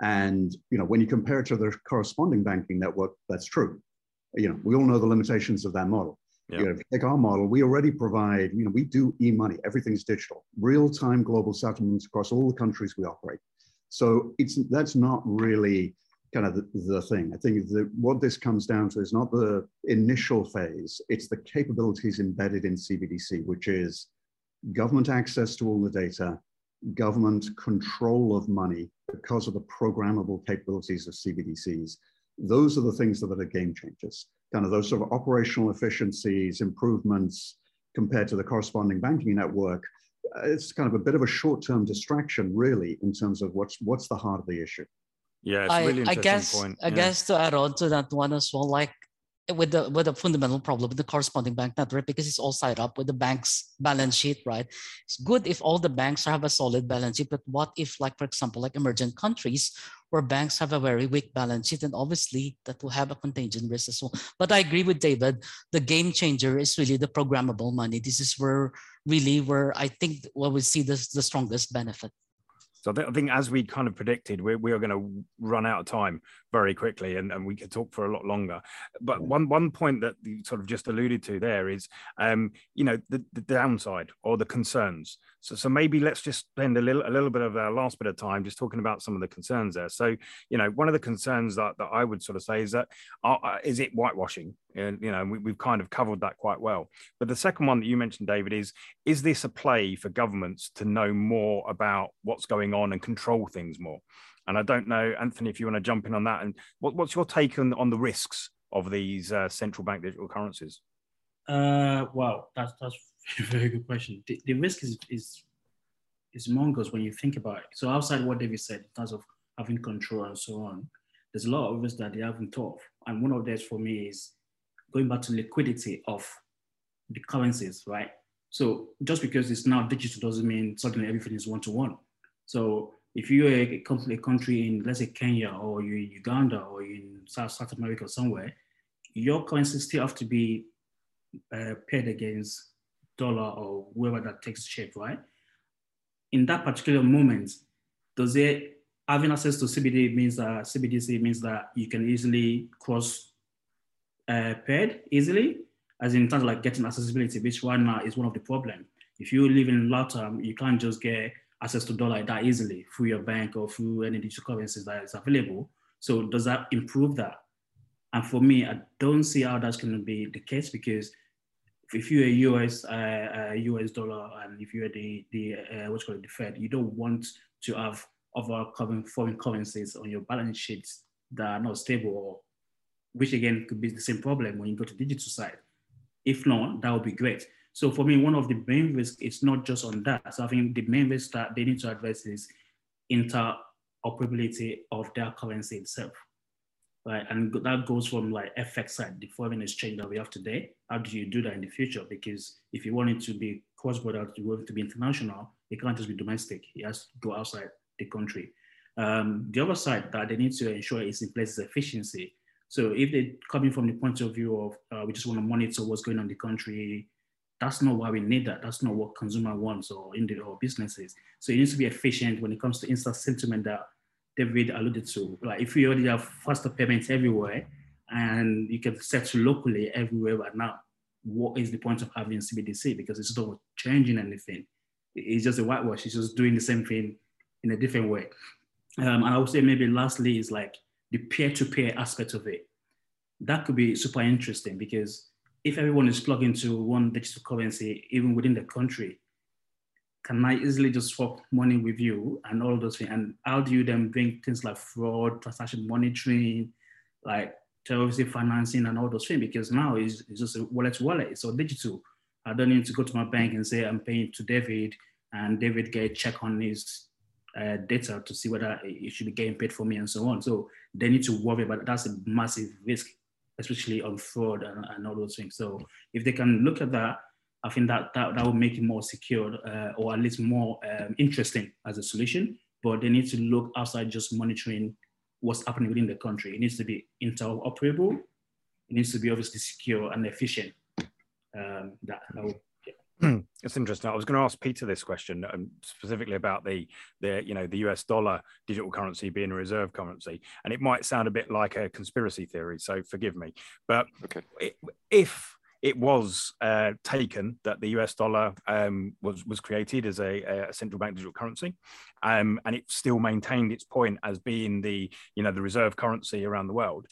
[SPEAKER 6] and you know, when you compare it to the corresponding banking network, that's true you know, we all know the limitations of that model. Yeah. You know, take our model, we already provide, you know, we do e-money, everything's digital, real-time global settlements across all the countries we operate. So it's that's not really kind of the, the thing. I think that what this comes down to is not the initial phase, it's the capabilities embedded in CBDC, which is government access to all the data, government control of money because of the programmable capabilities of CBDCs, those are the things that are game changers. Kind of those sort of operational efficiencies, improvements compared to the corresponding banking network. Uh, it's kind of a bit of a short-term distraction, really, in terms of what's what's the heart of the issue.
[SPEAKER 2] Yeah,
[SPEAKER 4] I,
[SPEAKER 2] really
[SPEAKER 4] I guess
[SPEAKER 2] point.
[SPEAKER 4] I
[SPEAKER 2] yeah.
[SPEAKER 4] guess to add on to that one as well, like with the with the fundamental problem with the corresponding bank network because it's all tied up with the bank's balance sheet, right? It's good if all the banks have a solid balance sheet, but what if, like for example, like emergent countries where banks have a very weak balance sheet, and obviously that will have a contagion risk as well. But I agree with David. The game changer is really the programmable money. This is where really where I think where we see this the strongest benefit.
[SPEAKER 2] So I think, I think as we kind of predicted, we, we are going to run out of time very quickly and, and we could talk for a lot longer. But one, one point that you sort of just alluded to there is, um, you know, the, the downside or the concerns. So, so maybe let's just spend a little, a little bit of our last bit of time just talking about some of the concerns there. So, you know, one of the concerns that, that I would sort of say is that, uh, uh is it whitewashing? And, you know, we, we've kind of covered that quite well. But the second one that you mentioned, David, is, is this a play for governments to know more about what's going on and control things more? And I don't know, Anthony, if you want to jump in on that. And what, what's your take on, on the risks of these uh, central bank digital currencies?
[SPEAKER 3] Uh, wow, that's that's a very good question. The, the risk is is is mongoose when you think about it. So outside what David said in terms of having control and so on, there's a lot of risk that they haven't thought of. And one of those for me is going back to liquidity of the currencies, right? So just because it's now digital doesn't mean suddenly everything is one to one. So if you're a, a country in, let's say, Kenya or you're in Uganda or in South, South America somewhere, your currency still have to be uh, paid against dollar or whoever that takes shape, right? In that particular moment, does it having access to CBD means that CBDC means that you can easily cross uh, paid easily, as in terms of like getting accessibility, which right now is one of the problem. If you live in LATAM, you can't just get access to dollar that easily through your bank or through any digital currencies that is available. So does that improve that? And for me, I don't see how that's going to be the case because if you're a US uh, uh, US dollar and if you're the the uh, what's called the Fed, you don't want to have other foreign currencies on your balance sheets that are not stable, or, which again could be the same problem when you go to digital side. If not, that would be great. So for me, one of the main risks is not just on that. So I think the main risk that they need to address is interoperability of their currency itself. Right, and that goes from like FX side, the foreign exchange that we have today. How do you do that in the future? Because if you want it to be cross-border, you want it to be international, it can't just be domestic. It has to go outside the country. Um, the other side that they need to ensure is in place is efficiency. So if they're coming from the point of view of uh, we just want to monitor what's going on in the country, that's not why we need that. That's not what consumer wants or individual businesses. So it needs to be efficient when it comes to instant settlement that David alluded to. Like if you already have faster payments everywhere and you can settle locally everywhere right now, what is the point of having CBDC? Because it's not changing anything. It's just a whitewash. It's just doing the same thing in a different way. Um, and I would say maybe lastly is like the peer-to-peer aspect of it. That could be super interesting because if everyone is plugged into one digital currency, even within the country, can I easily just swap money with you and all those things? And how do you then bring things like fraud, transaction monitoring, like terrorism financing and all those things? Because now it's, it's just a wallet to wallet, all digital. I don't need to go to my bank and say I'm paying to David and David get a check on his uh, data to see whether it should be getting paid for me and so on. So they need to worry about That's a massive risk especially on fraud and, and all those things. So if they can look at that, I think that that, that will make it more secure uh, or at least more um, interesting as a solution. But they need to look outside just monitoring what's happening within the country. It needs to be interoperable. It needs to be obviously secure and efficient. Um, that, that will
[SPEAKER 2] it's interesting. I was going to ask Peter this question um, specifically about the the you know the US dollar digital currency being a reserve currency, and it might sound a bit like a conspiracy theory. So forgive me, but
[SPEAKER 5] okay.
[SPEAKER 2] if it was uh, taken that the US dollar um, was was created as a, a, central bank digital currency, um, and it still maintained its point as being the you know the reserve currency around the world.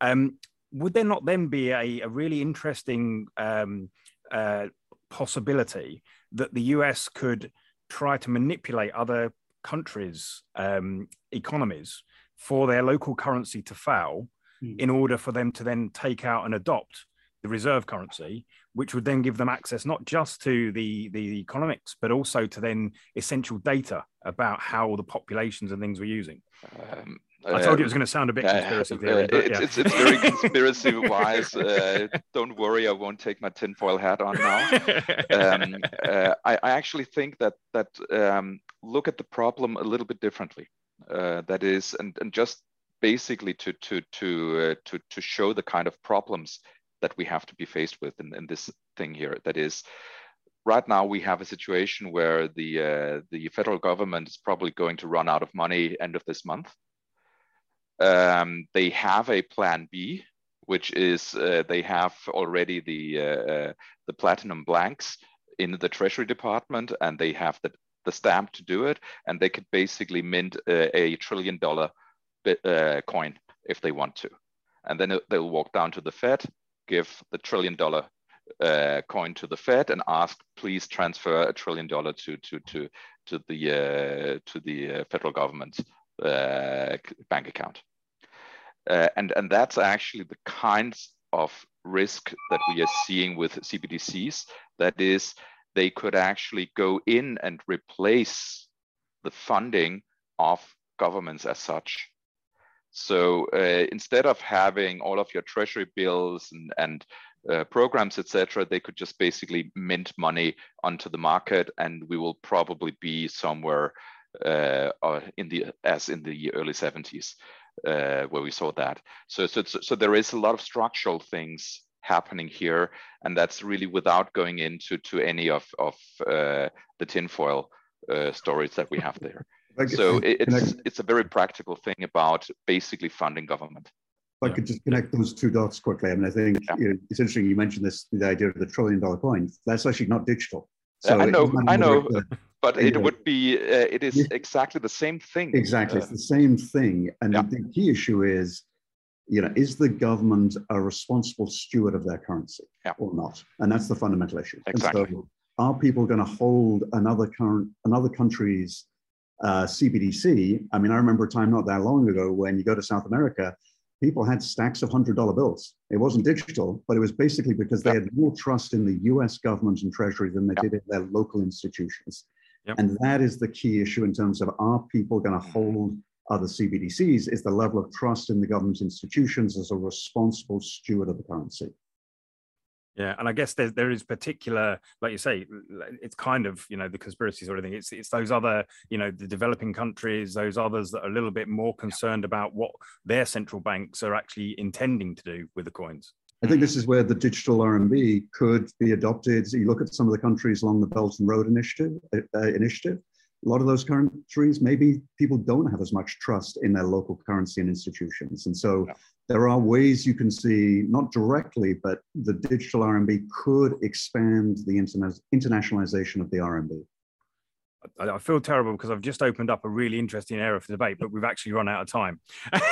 [SPEAKER 2] Um, would there not then be a, a really interesting um, uh, possibility that the US could try to manipulate other countries' um, economies for their local currency to fail mm. in order for them to then take out and adopt the reserve currency, which would then give them access not just to the, the economics, but also to then essential data about how the populations and things were using.
[SPEAKER 5] Um,
[SPEAKER 2] I told you it was going to sound a bit conspiracy theory.
[SPEAKER 5] Uh, it's, it's, it's, very conspiracy wise. Uh, don't worry, I won't take my tinfoil hat on now. Um, uh, I, I, actually think that that um, look at the problem a little bit differently. Uh, that is, and, and just basically to to to uh, to to show the kind of problems that we have to be faced with in, in this thing here. That is, right now we have a situation where the uh, the federal government is probably going to run out of money end of this month. Um, they have a plan B, which is uh, they have already the uh, uh the platinum blanks in the Treasury Department, and they have the the stamp to do it, and they could basically mint a, a trillion dollar bit, uh, coin if they want to, and then they'll walk down to the Fed, give the trillion dollar uh, coin to the Fed and ask, please transfer a trillion dollar to to to to the uh, to the uh, federal government's uh, bank account. Uh, and and that's actually the kinds of risk that we are seeing with CBDCs. That is, they could actually go in and replace the funding of governments as such. So uh, instead of having all of your treasury bills and, and uh, programs, etc., they could just basically mint money onto the market, and we will probably be somewhere uh, in the as in the early 70s uh, where we saw that. So, so, so there is a lot of structural things happening here, and that's really without going into to any of of uh, the tinfoil uh, stories that we have there. So it's it's a very practical thing about basically funding government.
[SPEAKER 6] If I could just connect those two dots quickly. I mean, I think yeah. you know, it's interesting you mentioned this, the idea of the trillion dollar coin. That's actually not digital.
[SPEAKER 5] So I know, I know, the, but it would be, uh, it is exactly the same thing.
[SPEAKER 6] Exactly, uh, it's the same thing. And yeah. the key issue is, you know, is the government a responsible steward of their currency yeah. or not? And that's the fundamental issue.
[SPEAKER 5] Exactly. So
[SPEAKER 6] are people going to hold another current, another country's uh, CBDC? I mean, I remember a time not that long ago when you go to South America, people had stacks of hundred dollar bills. It wasn't digital, but it was basically because they had more trust in the US government and treasury than they did in their local institutions. Yep. And that is the key issue in terms of are people going to mm-hmm. hold other CBDCs? Is the level of trust in the government institutions as a responsible steward of the currency?
[SPEAKER 2] Yeah, and I guess there there is particular, like you say, it's kind of you know the conspiracy sort of thing. It's it's those other you know the developing countries, those others that are a little bit more concerned about what their central banks are actually intending to do with the coins.
[SPEAKER 6] I think this is where the digital RMB could be adopted. You look at some of the countries along the Belt and Road Initiative. Uh, initiative. A lot of those countries, maybe people don't have as much trust in their local currency and institutions, and so yeah there are ways you can see, not directly, but the digital RMB could expand the interna- internationalization of the RMB.
[SPEAKER 2] I feel terrible because I've just opened up a really interesting area for debate, but we've actually run out of time.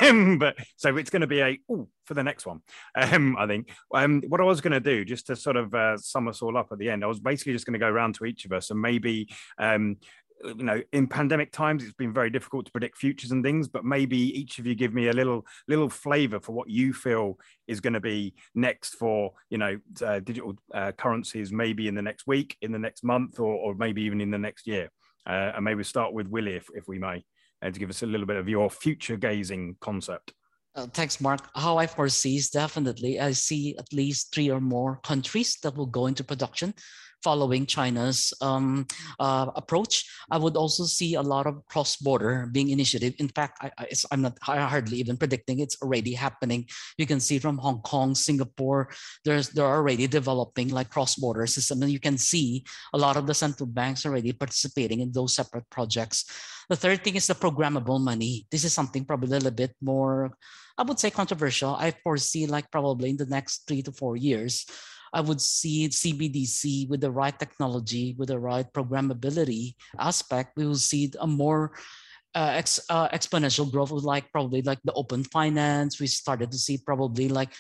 [SPEAKER 2] but so it's going to be a oh for the next one. Um, I think um, what I was going to do, just to sort of uh, sum us all up at the end, I was basically just going to go around to each of us and maybe um, you know in pandemic times it's been very difficult to predict futures and things but maybe each of you give me a little little flavor for what you feel is going to be next for you know uh, digital uh, currencies maybe in the next week in the next month or, or maybe even in the next year and maybe start with willie if, if we may uh, to give us a little bit of your future gazing concept
[SPEAKER 4] uh, thanks, Mark. How I foresee is definitely I see at least three or more countries that will go into production following China's um, uh, approach. I would also see a lot of cross-border being initiative. In fact, I, am not I hardly even predicting it's already happening. You can see from Hong Kong, Singapore, there's they're already developing like cross-border system, and you can see a lot of the central banks already participating in those separate projects. The third thing is the programmable money. This is something probably a little bit more, I would say, controversial. I foresee like probably in the next three to four years I would see CBDC with the right technology, with the right programmability aspect, we will see a more uh, ex, uh, exponential growth with like probably like the open finance. We started to see probably like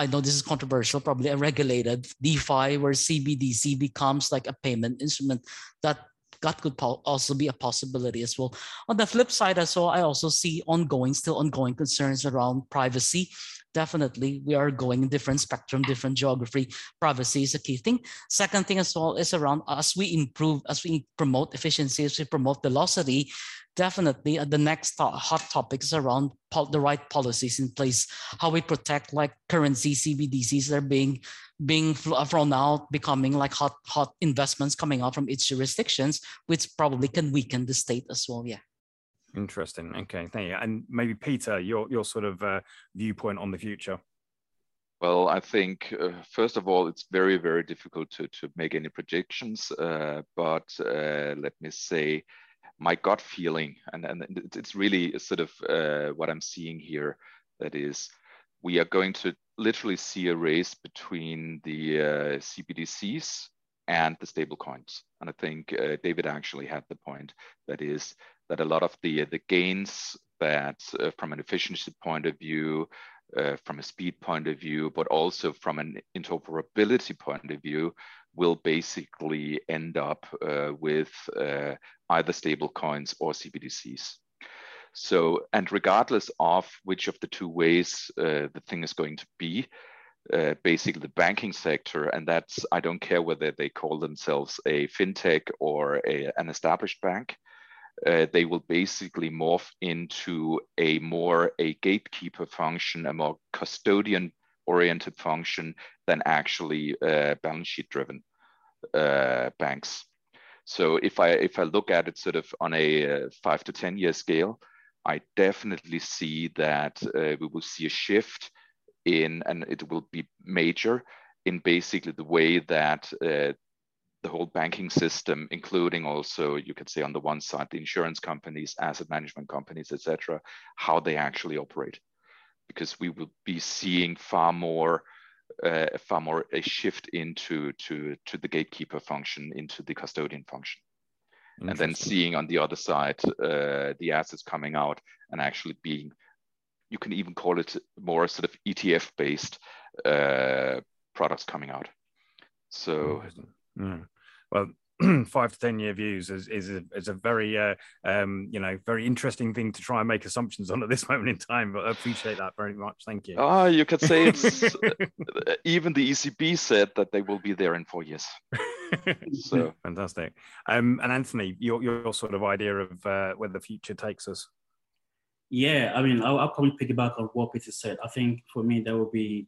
[SPEAKER 4] I know this is controversial, probably a regulated DeFi where CBDC becomes like a payment instrument that that could also be a possibility as well. On the flip side as well, I also see ongoing, still ongoing concerns around privacy definitely we are going in different spectrum, different geography. Privacy is a key thing. Second thing as well is around as we improve, as we promote efficiency, as we promote velocity, definitely uh, the next hot topic is around the right policies in place, how we protect like currency CBDCs that are being being uh, thrown out, becoming like hot hot investments coming out from its jurisdictions, which probably can weaken the state as well. Yeah.
[SPEAKER 2] Interesting. Okay, thank you. And maybe Peter, your your sort of uh, viewpoint on the future.
[SPEAKER 5] Well, I think uh, first of all, it's very very difficult to to make any predictions. Uh, but uh, let me say, my gut feeling, and and it's really sort of uh, what I'm seeing here. That is, we are going to literally see a race between the uh, CBDCs and the stablecoins. And I think David actually had the point. That is, that a lot of the the gains that uh, from an efficiency point of view, uh, from a speed point of view, but also from an interoperability point of view, will basically end up uh, with uh, either stable coins or CBDCs. So, and regardless of which of the two ways uh, the thing is going to be, uh, basically the banking sector, and that's I don't care whether they call themselves a fintech or a, an established bank uh, they will basically morph into a more a gatekeeper function, a more custodian oriented function than actually uh, balance sheet driven uh, banks. So if I if I look at it sort of on a uh, five to ten year scale, I definitely see that uh, we will see a shift in, and it will be major in basically the way that uh, the whole banking system, including also, you could say on the one side, the insurance companies, asset management companies, etc., how they actually operate. Because we will be seeing far more, uh, far more a shift into to, to the gatekeeper function, into the custodian function. And then seeing on the other side, uh, the assets coming out and actually being, you can even call it more sort of ETF based uh, products coming out. So
[SPEAKER 2] Mm. Well, five to ten year views is is a, is a very uh, um, you know very interesting thing to try and make assumptions on at this moment in time. But I appreciate that very much. Thank you.
[SPEAKER 5] Ah, you could say it's even the ECB said that they will be there in four years.
[SPEAKER 2] so fantastic. Um, and Anthony, your your sort of idea of uh, where the future takes us.
[SPEAKER 3] Yeah, I mean, I'll, I'll probably piggyback on what Peter said. I think for me, there will be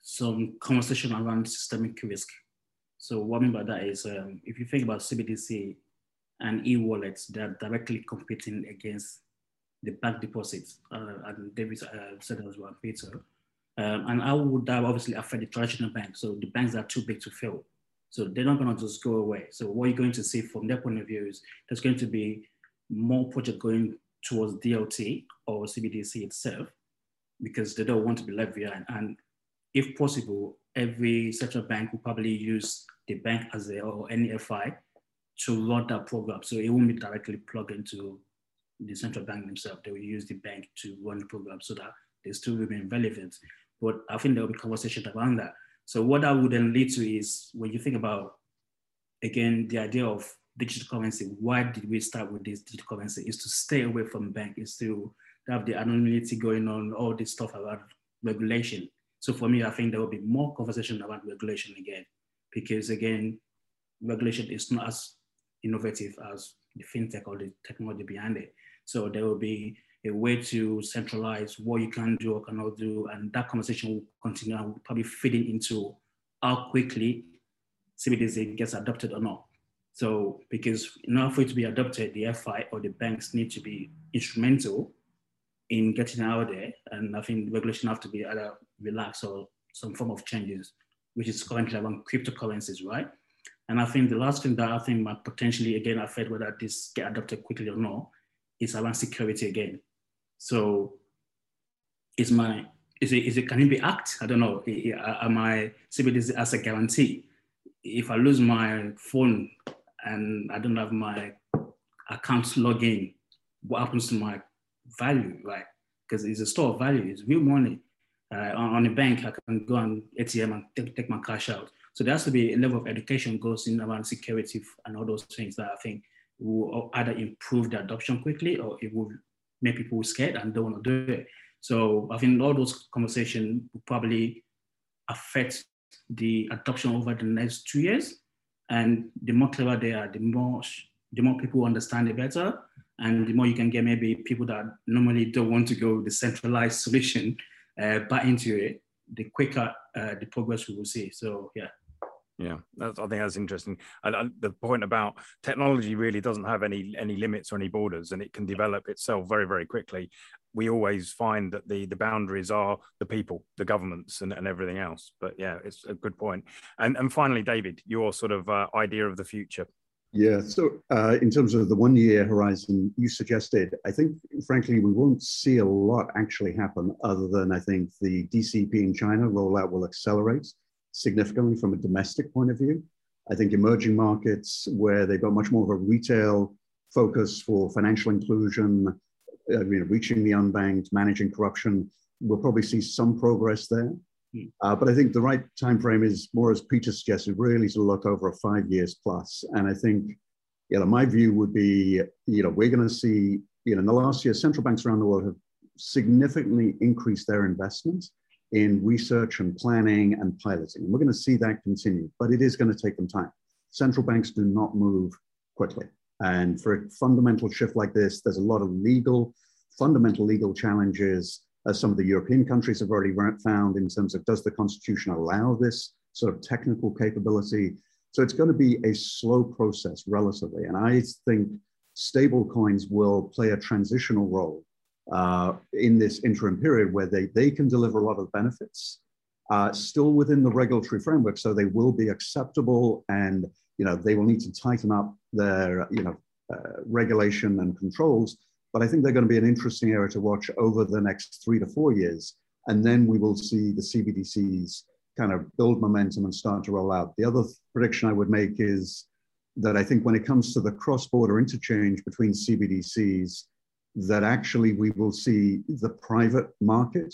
[SPEAKER 3] some conversation around systemic risk so what I mean by that is um, if you think about CBDC and e-wallets, they're directly competing against the bank deposits. Uh, and David uh, said as well, Peter. Um, and how would that obviously affect the traditional banks? So the banks are too big to fail. So they're not going to just go away. So what you're going to see from their point of view is there's going to be more project going towards DLT or CBDC itself because they don't want to be left behind. And if possible, every central bank will probably use the bank as a or any FI to run that program. So it won't be directly plugged into the central bank themselves. They will use the bank to run the program so that they still remain relevant. But I think there will be conversation around that. So what that would then lead to is when you think about again the idea of digital currency, why did we start with this digital currency? Is to stay away from bank, is to have the anonymity going on, all this stuff about regulation. So for me, I think there will be more conversation about regulation again, because again, regulation is not as innovative as the fintech or the technology behind it. So there will be a way to centralize what you can do or cannot do, and that conversation will continue and probably feeding into how quickly CBDC gets adopted or not. So because in order for it to be adopted, the FI or the banks need to be instrumental in getting out there. And I think regulation have to be either relaxed or some form of changes, which is currently around cryptocurrencies, right? And I think the last thing that I think might potentially again affect whether this get adopted quickly or not is around security again. So is my is it, is it can it be hacked? I don't know. Am I CBDC as a guarantee? If I lose my phone and I don't have my account login, what happens to my value, right? Because it's a store of value, it's real money. Uh, on, a bank, I can go on ATM and take, take, my cash out. So there has to be a level of education goes in around security and all those things that I think will either improve the adoption quickly or it will make people scared and don't want to do it. So I think all those conversations will probably affect the adoption over the next two years. And the more clever they are, the more the more people understand it better, and the more you can get maybe people that normally don't want to go the centralized solution uh, back into it, the quicker uh, the progress we will see. So yeah.
[SPEAKER 2] Yeah, I think that's interesting. And, and the point about technology really doesn't have any any limits or any borders, and it can develop itself very very quickly. We always find that the the boundaries are the people, the governments, and, and everything else. But yeah, it's a good point. And and finally, David, your sort of uh, idea of the future.
[SPEAKER 6] Yeah, so uh, in terms of the one year horizon you suggested, I think, frankly, we won't see a lot actually happen other than I think the DCEP in China rollout will accelerate significantly from a domestic point of view. I think emerging markets where they've got much more of a retail focus for financial inclusion, uh, you know, reaching the unbanked, managing corruption, we'll probably see some progress there. Uh, but I think the right time frame is more, as Peter suggested, really to look over a five years plus. And I think, you know, my view would be, you know, we're going to see, you know, in the last year, central banks around the world have significantly increased their investments in research and planning and piloting. And we're going to see that continue, but it is going to take them time. Central banks do not move quickly. And for a fundamental shift like this, there's a lot of legal, fundamental legal challenges, as some of the European countries have already found in terms of does the constitution allow this sort of technical capability? So it's going to be a slow process relatively. And I think stable coins will play a transitional role uh, in this interim period where they, they can deliver a lot of benefits uh, still within the regulatory framework. So they will be acceptable and you know they will need to tighten up their you know uh, regulation and controls. But I think they're going to be an interesting area to watch over the next three to four years. And then we will see the CBDCs kind of build momentum and start to roll out. The other prediction I would make is that I think when it comes to the cross-border interchange between CBDCs, that actually we will see the private market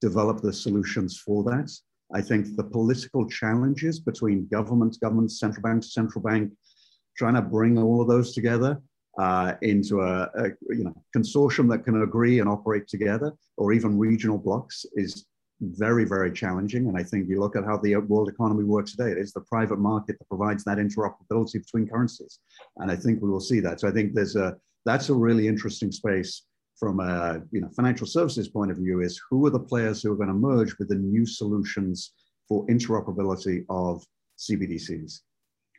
[SPEAKER 6] develop the solutions for that. I think the political challenges between government, government, central bank, central bank, trying to bring all of those together uh, into a, a, you know consortium that can agree and operate together, or even regional blocks, is very very challenging. And I think you look at how the world economy works today; it is the private market that provides that interoperability between currencies, and I think we will see that. So I think there's a that's a really interesting space from a you know financial services point of view is who are the players who are going to merge with the new solutions for interoperability of CBDCs.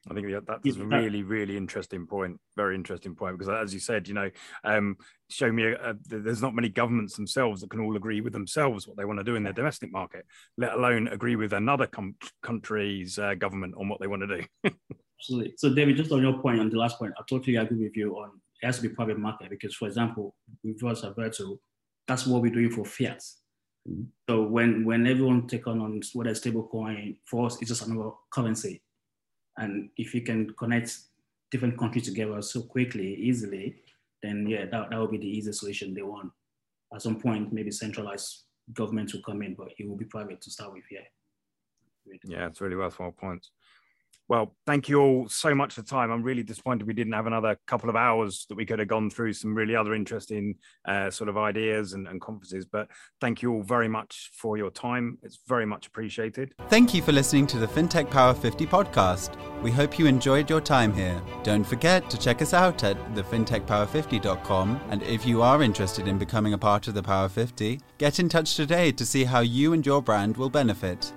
[SPEAKER 2] I think that's a really, really interesting point. Very interesting point because, as you said, you know, um, show me a, a, there's not many governments themselves that can all agree with themselves what they want to do in their domestic market, let alone agree with another com- country's uh, government on what they want to do.
[SPEAKER 3] Absolutely. So, David, just on your point, on the last point, I totally agree with you on it has to be private market because, for example, with us at Verto, that's what we're doing for fiat. Mm-hmm. So when when everyone take on on what a stable coin for us, it's just another currency. And if you can connect different countries together so quickly, easily, then yeah, that, that will be the easiest solution they want. At some point, maybe centralized government will come in, but it will be private to start with. Yeah.
[SPEAKER 2] Yeah, it's really worthwhile points. Well, thank you all so much for time. I'm really disappointed we didn't have another couple of hours that we could have gone through some really other interesting uh, sort of ideas and, and conferences. But thank you all very much for your time. It's very much appreciated.
[SPEAKER 1] Thank you for listening to the FinTech Power 50 podcast. We hope you enjoyed your time here. Don't forget to check us out at thefintechpower50.com. And if you are interested in becoming a part of the Power 50, get in touch today to see how you and your brand will benefit.